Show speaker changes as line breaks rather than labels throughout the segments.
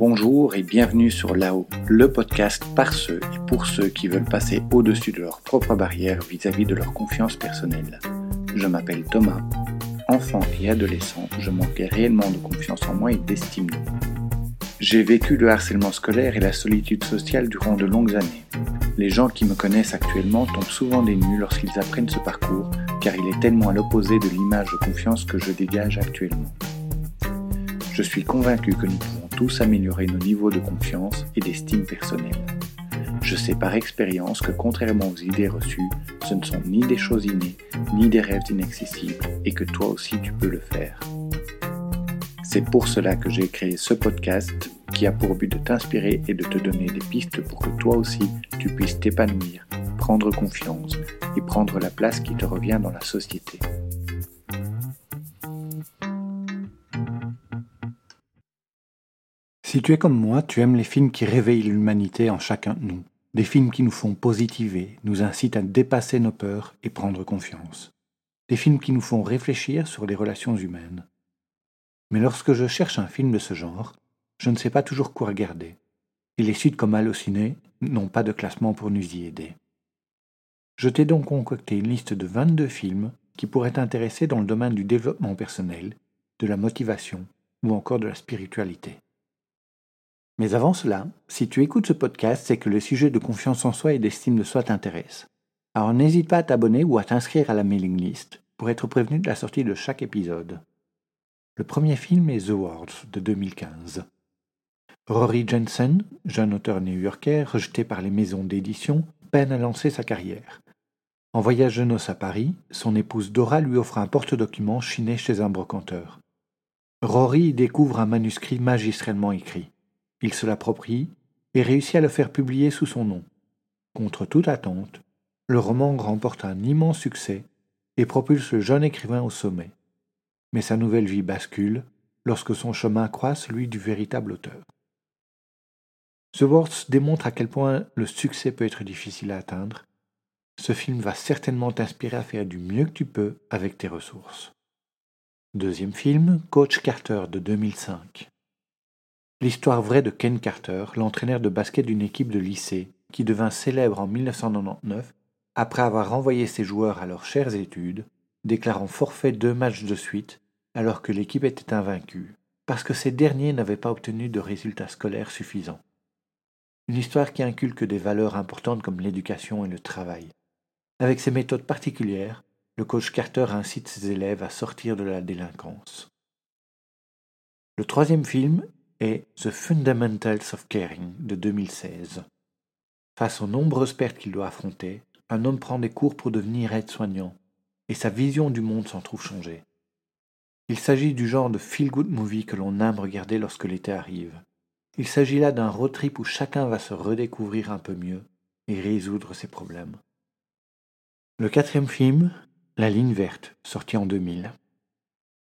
Bonjour et bienvenue sur Là-haut, le podcast par ceux et pour ceux qui veulent passer au-dessus de leurs propres barrières vis-à-vis de leur confiance personnelle. Je m'appelle Thomas. Enfant et adolescent, je manquais réellement de confiance en moi et d'estime de moi. J'ai vécu le harcèlement scolaire et la solitude sociale durant de longues années. Les gens qui me connaissent actuellement tombent souvent des nues lorsqu'ils apprennent ce parcours, car il est tellement à l'opposé de l'image de confiance que je dégage actuellement. Je suis convaincu que nous pouvons tous améliorer nos niveaux de confiance et d'estime personnelle. Je sais par expérience que contrairement aux idées reçues, ce ne sont ni des choses innées, ni des rêves inaccessibles, et que toi aussi tu peux le faire. C'est pour cela que j'ai créé ce podcast qui a pour but de t'inspirer et de te donner des pistes pour que toi aussi tu puisses t'épanouir, prendre confiance et prendre la place qui te revient dans la société. Si tu es comme moi, tu aimes les films qui réveillent l'humanité en chacun de nous, des films qui nous font positiver, nous incitent à dépasser nos peurs et prendre confiance, des films qui nous font réfléchir sur les relations humaines. Mais lorsque je cherche un film de ce genre, je ne sais pas toujours quoi regarder. Et les sites comme Allociné n'ont pas de classement pour nous y aider. Je t'ai donc concocté une liste de 22 films qui pourraient t'intéresser dans le domaine du développement personnel, de la motivation ou encore de la spiritualité. Mais avant cela, si tu écoutes ce podcast, c'est que le sujet de confiance en soi et d'estime de soi t'intéresse. Alors n'hésite pas à t'abonner ou à t'inscrire à la mailing list pour être prévenu de la sortie de chaque épisode. Le premier film est The Words de 2015. Rory Jensen, jeune auteur new-yorkais rejeté par les maisons d'édition, peine à lancer sa carrière. En voyage de noces à Paris, son épouse Dora lui offre un porte-document chiné chez un brocanteur. Rory découvre un manuscrit magistralement écrit. Il se l'approprie et réussit à le faire publier sous son nom. Contre toute attente, le roman remporte un immense succès et propulse le jeune écrivain au sommet mais sa nouvelle vie bascule lorsque son chemin croise celui du véritable auteur. The Words démontre à quel point le succès peut être difficile à atteindre. Ce film va certainement t'inspirer à faire du mieux que tu peux avec tes ressources. Deuxième film, Coach Carter de 2005. L'histoire vraie de Ken Carter, l'entraîneur de basket d'une équipe de lycée qui devint célèbre en 1999 après avoir renvoyé ses joueurs à leurs chères études déclarant forfait deux matchs de suite alors que l'équipe était invaincue, parce que ces derniers n'avaient pas obtenu de résultats scolaires suffisants. Une histoire qui inculque des valeurs importantes comme l'éducation et le travail. Avec ses méthodes particulières, le coach Carter incite ses élèves à sortir de la délinquance. Le troisième film est The Fundamentals of Caring de 2016. Face aux nombreuses pertes qu'il doit affronter, un homme prend des cours pour devenir aide-soignant et sa vision du monde s'en trouve changée. Il s'agit du genre de feel-good movie que l'on aime regarder lorsque l'été arrive. Il s'agit là d'un road trip où chacun va se redécouvrir un peu mieux et résoudre ses problèmes. Le quatrième film, La ligne verte, sorti en 2000.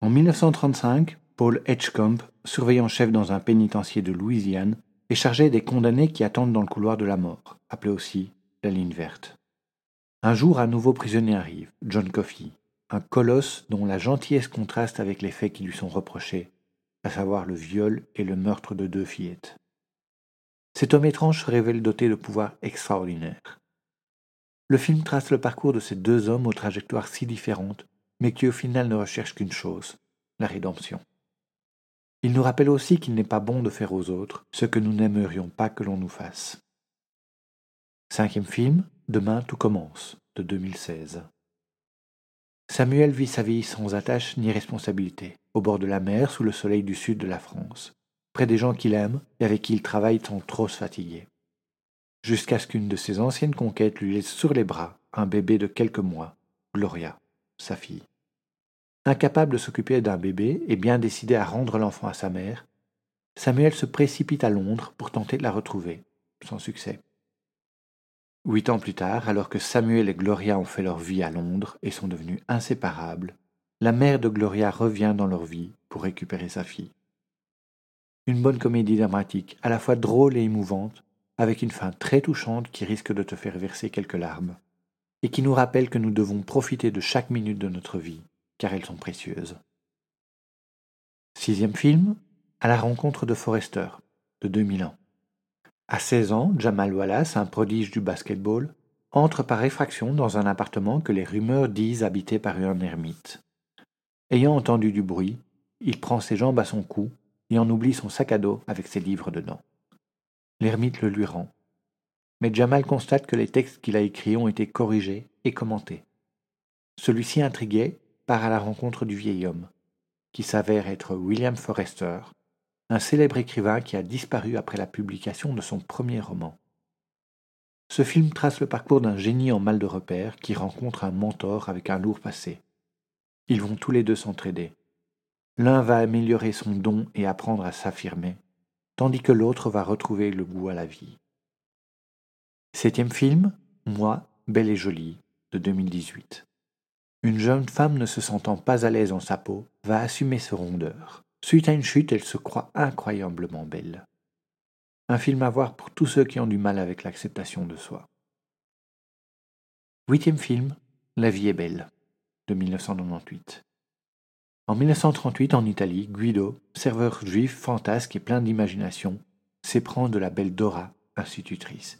En 1935, Paul Edgecombe, surveillant chef dans un pénitencier de Louisiane, est chargé des condamnés qui attendent dans le couloir de la mort, appelé aussi la ligne verte. Un jour, un nouveau prisonnier arrive, John Coffey, un colosse dont la gentillesse contraste avec les faits qui lui sont reprochés, à savoir le viol et le meurtre de deux fillettes. Cet homme étrange se révèle doté de pouvoirs extraordinaires. Le film trace le parcours de ces deux hommes aux trajectoires si différentes, mais qui au final ne recherchent qu'une chose, la rédemption. Il nous rappelle aussi qu'il n'est pas bon de faire aux autres ce que nous n'aimerions pas que l'on nous fasse. Cinquième film, Demain tout commence, de 2016. Samuel vit sa vie sans attache ni responsabilité, au bord de la mer, sous le soleil du sud de la France, près des gens qu'il aime et avec qui il travaille sans trop se fatiguer. Jusqu'à ce qu'une de ses anciennes conquêtes lui laisse sur les bras un bébé de quelques mois, Gloria, sa fille. Incapable de s'occuper d'un bébé et bien décidé à rendre l'enfant à sa mère, Samuel se précipite à Londres pour tenter de la retrouver, sans succès. Huit ans plus tard, alors que Samuel et Gloria ont fait leur vie à Londres et sont devenus inséparables, la mère de Gloria revient dans leur vie pour récupérer sa fille. Une bonne comédie dramatique, à la fois drôle et émouvante, avec une fin très touchante qui risque de te faire verser quelques larmes, et qui nous rappelle que nous devons profiter de chaque minute de notre vie, car elles sont précieuses. Sixième film, à la rencontre de Forrester, de 2001. À 16 ans, Jamal Wallace, un prodige du basketball, entre par effraction dans un appartement que les rumeurs disent habité par un ermite. Ayant entendu du bruit, il prend ses jambes à son cou et en oublie son sac à dos avec ses livres dedans. L'ermite le lui rend. Mais Jamal constate que les textes qu'il a écrits ont été corrigés et commentés. Celui-ci intrigué part à la rencontre du vieil homme, qui s'avère être William Forrester, un célèbre écrivain qui a disparu après la publication de son premier roman. Ce film trace le parcours d'un génie en mal de repère qui rencontre un mentor avec un lourd passé. Ils vont tous les deux s'entraider. L'un va améliorer son don et apprendre à s'affirmer, tandis que l'autre va retrouver le goût à la vie. Septième film, Moi, belle et jolie, de 2018. Une jeune femme ne se sentant pas à l'aise en sa peau va assumer ses rondeurs. Suite à une chute, elle se croit incroyablement belle. Un film à voir pour tous ceux qui ont du mal avec l'acceptation de soi. Huitième film, La vie est belle, de 1998. En 1938, en Italie, Guido, serveur juif fantasque et plein d'imagination, s'éprend de la belle Dora, institutrice.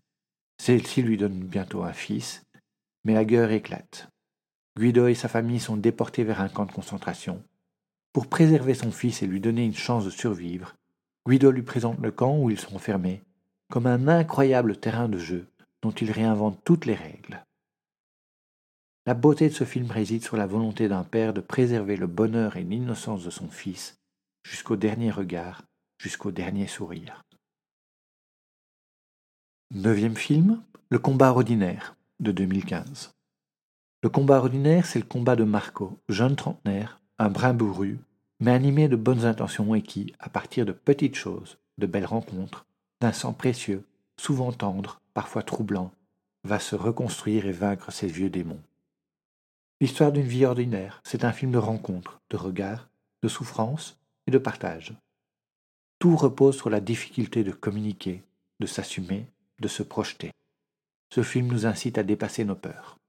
Celle-ci lui donne bientôt un fils, mais la guerre éclate. Guido et sa famille sont déportés vers un camp de concentration. Pour préserver son fils et lui donner une chance de survivre, Guido lui présente le camp où ils sont enfermés comme un incroyable terrain de jeu dont il réinvente toutes les règles. La beauté de ce film réside sur la volonté d'un père de préserver le bonheur et l'innocence de son fils jusqu'au dernier regard, jusqu'au dernier sourire. Neuvième film, Le combat ordinaire de 2015. Le combat ordinaire, c'est le combat de Marco, jeune trentenaire, un brin bourru, mais animé de bonnes intentions et qui, à partir de petites choses, de belles rencontres, d'un sang précieux, souvent tendre, parfois troublant, va se reconstruire et vaincre ses vieux démons. L'histoire d'une vie ordinaire, c'est un film de rencontres, de regards, de souffrance et de partage. Tout repose sur la difficulté de communiquer, de s'assumer, de se projeter. Ce film nous incite à dépasser nos peurs.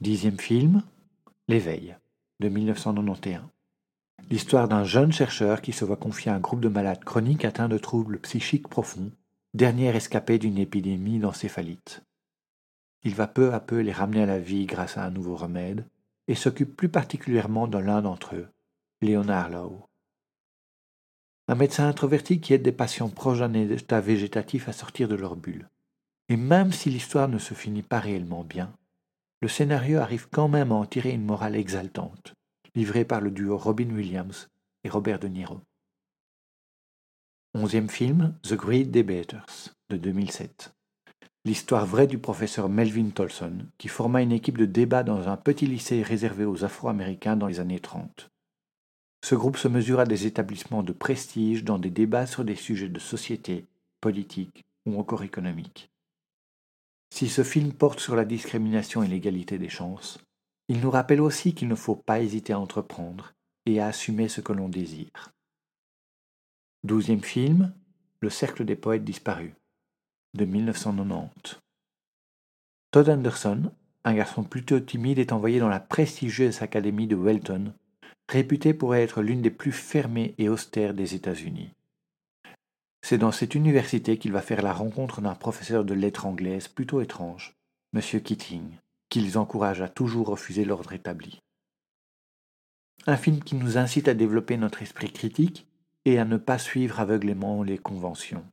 Dixième film, L'éveil de 1991. L'histoire d'un jeune chercheur qui se voit confier à un groupe de malades chroniques atteints de troubles psychiques profonds, dernier escapé d'une épidémie d'encéphalite. Il va peu à peu les ramener à la vie grâce à un nouveau remède et s'occupe plus particulièrement de l'un d'entre eux, Léonard Lowe. Un médecin introverti qui aide des patients proches d'un état végétatif à sortir de leur bulle. Et même si l'histoire ne se finit pas réellement bien, le scénario arrive quand même à en tirer une morale exaltante, livrée par le duo Robin Williams et Robert De Niro. Onzième film, The Great Debaters, de 2007. L'histoire vraie du professeur Melvin Tolson, qui forma une équipe de débat dans un petit lycée réservé aux Afro-Américains dans les années 30. Ce groupe se mesure à des établissements de prestige dans des débats sur des sujets de société, politique ou encore économique. Si ce film porte sur la discrimination et l'égalité des chances, il nous rappelle aussi qu'il ne faut pas hésiter à entreprendre et à assumer ce que l'on désire. Douzième film, Le cercle des poètes disparus, de 1990. Todd Anderson, un garçon plutôt timide, est envoyé dans la prestigieuse académie de Welton, réputée pour être l'une des plus fermées et austères des États-Unis. C'est dans cette université qu'il va faire la rencontre d'un professeur de lettres anglaises plutôt étrange, M. Keating, qui les encourage à toujours refuser l'ordre établi. Un film qui nous incite à développer notre esprit critique et à ne pas suivre aveuglément les conventions.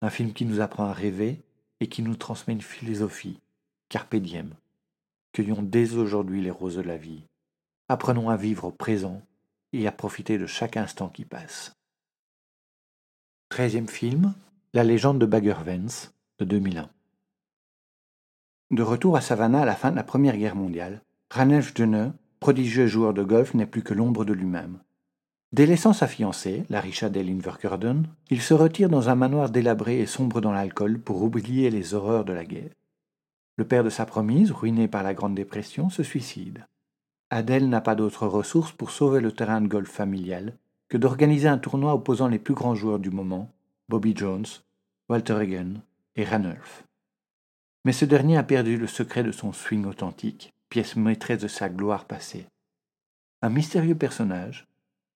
Un film qui nous apprend à rêver et qui nous transmet une philosophie, carpe diem. Cueillons dès aujourd'hui les roses de la vie. Apprenons à vivre au présent et à profiter de chaque instant qui passe. Treizième film, La légende de Bagger Vance, de 2001. De retour à Savannah à la fin de la Première Guerre mondiale, Ranulf Deneux, prodigieux joueur de golf, n'est plus que l'ombre de lui-même. Délaissant sa fiancée, la riche Adele Inverkeurden, il se retire dans un manoir délabré et sombre dans l'alcool pour oublier les horreurs de la guerre. Le père de sa promise, ruiné par la Grande Dépression, se suicide. Adèle n'a pas d'autre ressource pour sauver le terrain de golf familial que d'organiser un tournoi opposant les plus grands joueurs du moment, Bobby Jones, Walter Hagen et Ranulf. Mais ce dernier a perdu le secret de son swing authentique, pièce maîtresse de sa gloire passée. Un mystérieux personnage,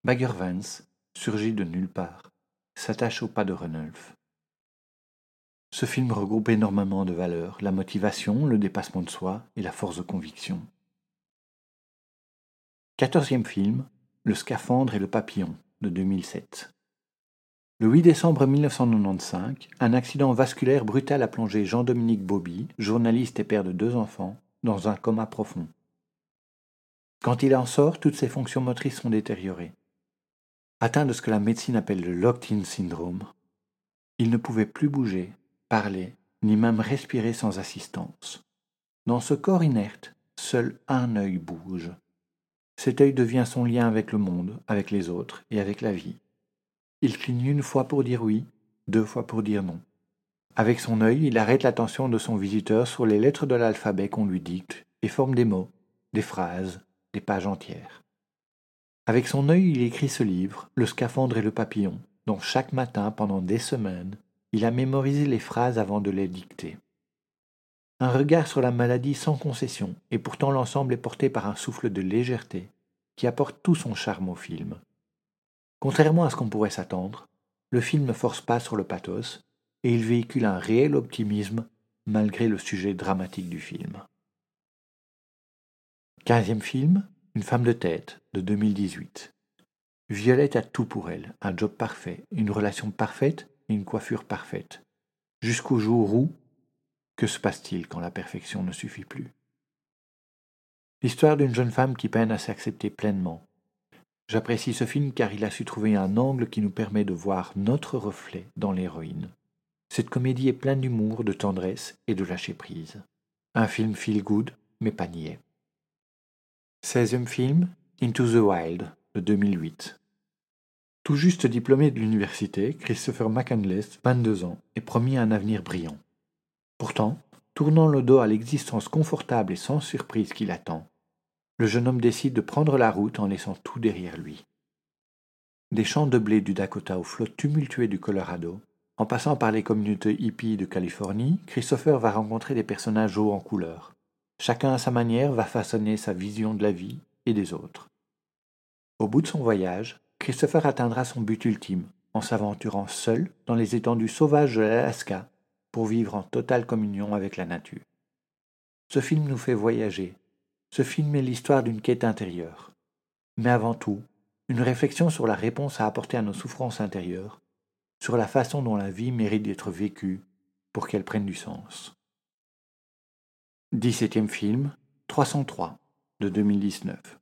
Bagger Vance, surgit de nulle part, s'attache au pas de Renulf. Ce film regroupe énormément de valeurs, la motivation, le dépassement de soi et la force de conviction. Quatorzième film, Le scaphandre et le papillon, de 2007. Le 8 décembre 1995, un accident vasculaire brutal a plongé Jean-Dominique Bobby, journaliste et père de deux enfants, dans un coma profond. Quand il en sort, toutes ses fonctions motrices sont détériorées. Atteint de ce que la médecine appelle le locked-in syndrome, il ne pouvait plus bouger, parler, ni même respirer sans assistance. Dans ce corps inerte, seul un œil bouge. Cet œil devient son lien avec le monde, avec les autres et avec la vie. Il cligne une fois pour dire oui, deux fois pour dire non. Avec son œil, il arrête l'attention de son visiteur sur les lettres de l'alphabet qu'on lui dicte et forme des mots, des phrases, des pages entières. Avec son œil, il écrit ce livre, Le scaphandre et le papillon, dont chaque matin, pendant des semaines, il a mémorisé les phrases avant de les dicter. Un regard sur la maladie sans concession, et pourtant l'ensemble est porté par un souffle de légèreté qui apporte tout son charme au film. Contrairement à ce qu'on pourrait s'attendre, le film ne force pas sur le pathos, et il véhicule un réel optimisme malgré le sujet dramatique du film. Quinzième film, Une femme de tête, de 2018. Violette a tout pour elle, un job parfait, une relation parfaite une coiffure parfaite. Jusqu'au jour où, que se passe-t-il quand la perfection ne suffit plus? L'histoire d'une jeune femme qui peine à s'accepter pleinement. J'apprécie ce film car il a su trouver un angle qui nous permet de voir notre reflet dans l'héroïne. Cette comédie est pleine d'humour, de tendresse et de lâcher prise. Un film feel good, mais pas niais. 16e film, Into the Wild, de 2008. Tout juste diplômé de l'université, Christopher McCandless, 22 ans, est promis un avenir brillant. Pourtant, tournant le dos à l'existence confortable et sans surprise qui l'attend, le jeune homme décide de prendre la route en laissant tout derrière lui. Des champs de blé du Dakota aux flottes tumultuées du Colorado, en passant par les communautés hippies de Californie, Christopher va rencontrer des personnages hauts en couleur. Chacun à sa manière va façonner sa vision de la vie et des autres. Au bout de son voyage, Christopher atteindra son but ultime en s'aventurant seul dans les étendues sauvages de l'Alaska pour vivre en totale communion avec la nature. Ce film nous fait voyager. Ce film est l'histoire d'une quête intérieure. Mais avant tout, une réflexion sur la réponse à apporter à nos souffrances intérieures, sur la façon dont la vie mérite d'être vécue pour qu'elle prenne du sens. 17e film, 303 de 2019.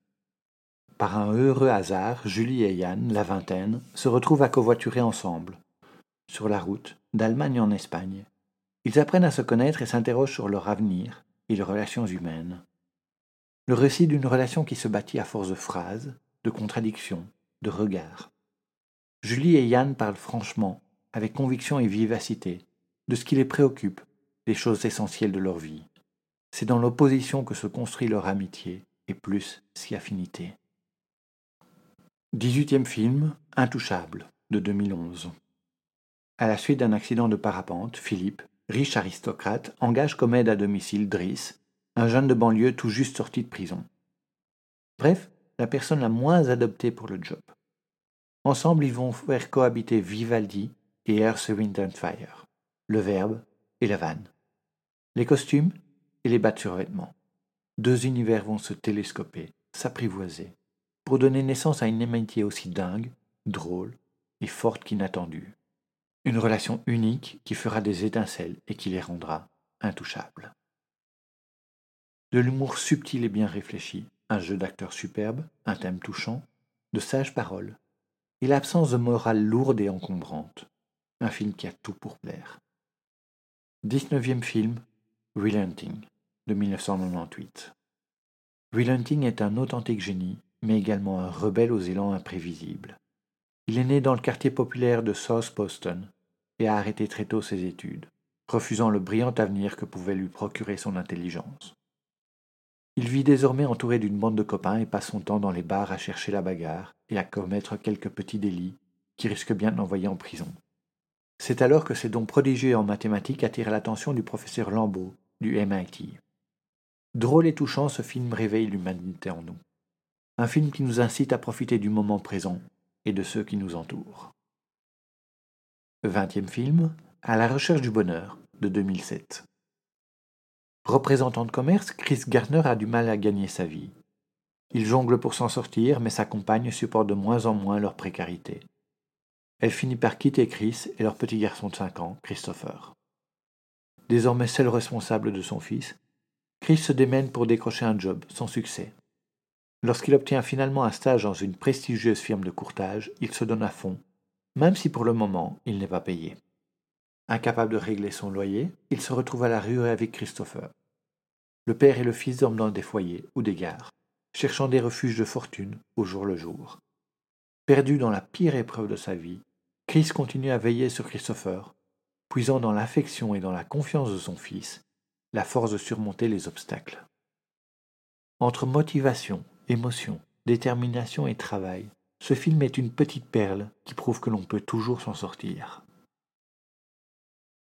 Par un heureux hasard, Julie et Yann, la vingtaine, se retrouvent à covoiturer ensemble. Sur la route, d'Allemagne en Espagne, ils apprennent à se connaître et s'interrogent sur leur avenir et les relations humaines. Le récit d'une relation qui se bâtit à force de phrases, de contradictions, de regards. Julie et Yann parlent franchement, avec conviction et vivacité, de ce qui les préoccupe, des choses essentielles de leur vie. C'est dans l'opposition que se construit leur amitié, et plus si affinité. Dix-huitième film, Intouchable, de 2011. À la suite d'un accident de parapente, Philippe, riche aristocrate, engage comme aide à domicile Driss, un jeune de banlieue tout juste sorti de prison. Bref, la personne la moins adoptée pour le job. Ensemble, ils vont faire cohabiter Vivaldi et Earth, Wind and Fire, le verbe et la vanne, les costumes et les battes sur vêtements. Deux univers vont se télescoper, s'apprivoiser, pour donner naissance à une amitié aussi dingue, drôle et forte qu'inattendue. Une relation unique qui fera des étincelles et qui les rendra intouchables. De l'humour subtil et bien réfléchi, un jeu d'acteurs superbe, un thème touchant, de sages paroles, et l'absence de morale lourde et encombrante. Un film qui a tout pour plaire. 19e film, Relenting, de 1998. Relenting est un authentique génie mais également un rebelle aux élans imprévisibles. Il est né dans le quartier populaire de South Boston et a arrêté très tôt ses études, refusant le brillant avenir que pouvait lui procurer son intelligence. Il vit désormais entouré d'une bande de copains et passe son temps dans les bars à chercher la bagarre et à commettre quelques petits délits qui risquent bien de l'envoyer en prison. C'est alors que ses dons prodigieux en mathématiques attirent l'attention du professeur Lambeau du MIT. Drôle et touchant, ce film réveille l'humanité en nous un film qui nous incite à profiter du moment présent et de ceux qui nous entourent. Vingtième film, À la recherche du bonheur, de 2007. Représentant de commerce, Chris Garner a du mal à gagner sa vie. Il jongle pour s'en sortir, mais sa compagne supporte de moins en moins leur précarité. Elle finit par quitter Chris et leur petit garçon de 5 ans, Christopher. Désormais seul responsable de son fils, Chris se démène pour décrocher un job, sans succès. Lorsqu'il obtient finalement un stage dans une prestigieuse firme de courtage, il se donne à fond, même si pour le moment il n'est pas payé. Incapable de régler son loyer, il se retrouve à la rue avec Christopher. Le père et le fils dorment dans des foyers ou des gares, cherchant des refuges de fortune au jour le jour. Perdu dans la pire épreuve de sa vie, Chris continue à veiller sur Christopher, puisant dans l'affection et dans la confiance de son fils la force de surmonter les obstacles. Entre motivation, émotion, détermination et travail, ce film est une petite perle qui prouve que l'on peut toujours s'en sortir.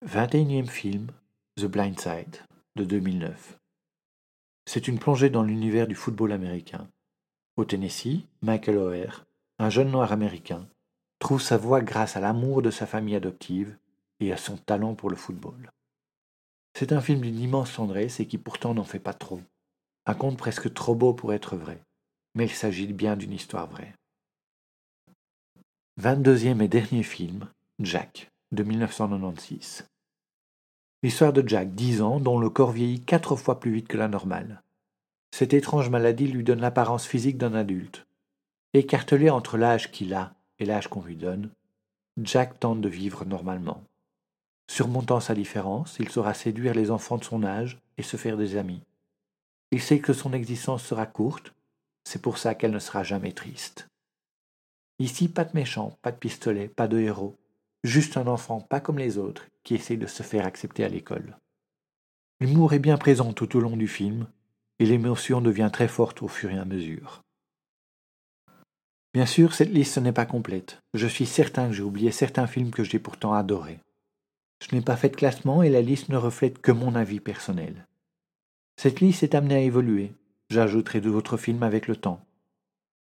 21e film, The Blind Side, de 2009. C'est une plongée dans l'univers du football américain. Au Tennessee, Michael O'Hare, un jeune noir américain, trouve sa voie grâce à l'amour de sa famille adoptive et à son talent pour le football. C'est un film d'une immense tendresse et qui pourtant n'en fait pas trop. Un conte presque trop beau pour être vrai, mais il s'agit bien d'une histoire vraie. 22e et dernier film, Jack, de 1996. L'histoire de Jack, 10 ans, dont le corps vieillit quatre fois plus vite que la normale. Cette étrange maladie lui donne l'apparence physique d'un adulte. Écartelé entre l'âge qu'il a et l'âge qu'on lui donne, Jack tente de vivre normalement. Surmontant sa différence, il saura séduire les enfants de son âge et se faire des amis. Il sait que son existence sera courte, c'est pour ça qu'elle ne sera jamais triste. Ici, pas de méchant, pas de pistolet, pas de héros, juste un enfant pas comme les autres qui essaye de se faire accepter à l'école. L'humour est bien présent tout au long du film, et l'émotion devient très forte au fur et à mesure. Bien sûr, cette liste n'est pas complète. Je suis certain que j'ai oublié certains films que j'ai pourtant adorés. Je n'ai pas fait de classement et la liste ne reflète que mon avis personnel. Cette liste est amenée à évoluer. J'ajouterai d'autres films avec le temps.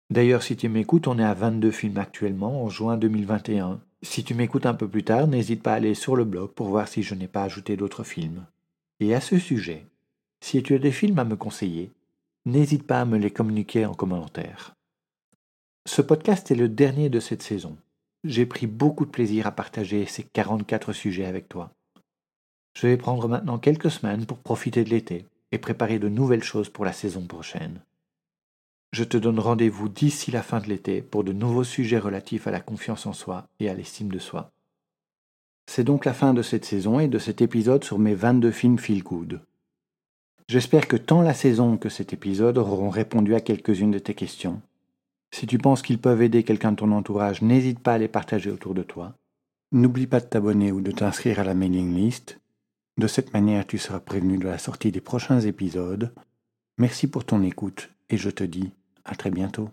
D'ailleurs, si tu m'écoutes, on est à 22 films actuellement en juin 2021. Si tu m'écoutes un peu plus tard, n'hésite pas à aller sur le blog pour voir si je n'ai pas ajouté d'autres films. Et à ce sujet, si tu as des films à me conseiller, n'hésite pas à me les communiquer en commentaire. Ce podcast est le dernier de cette saison. J'ai pris beaucoup de plaisir à partager ces 44 sujets avec toi. Je vais prendre maintenant quelques semaines pour profiter de l'été et préparer de nouvelles choses pour la saison prochaine. Je te donne rendez-vous d'ici la fin de l'été pour de nouveaux sujets relatifs à la confiance en soi et à l'estime de soi. C'est donc la fin de cette saison et de cet épisode sur mes 22 films feel good. J'espère que tant la saison que cet épisode auront répondu à quelques-unes de tes questions si tu penses qu'ils peuvent aider quelqu'un de ton entourage, n'hésite pas à les partager autour de toi. N'oublie pas de t'abonner ou de t'inscrire à la mailing list. De cette manière, tu seras prévenu de la sortie des prochains épisodes. Merci pour ton écoute et je te dis à très bientôt.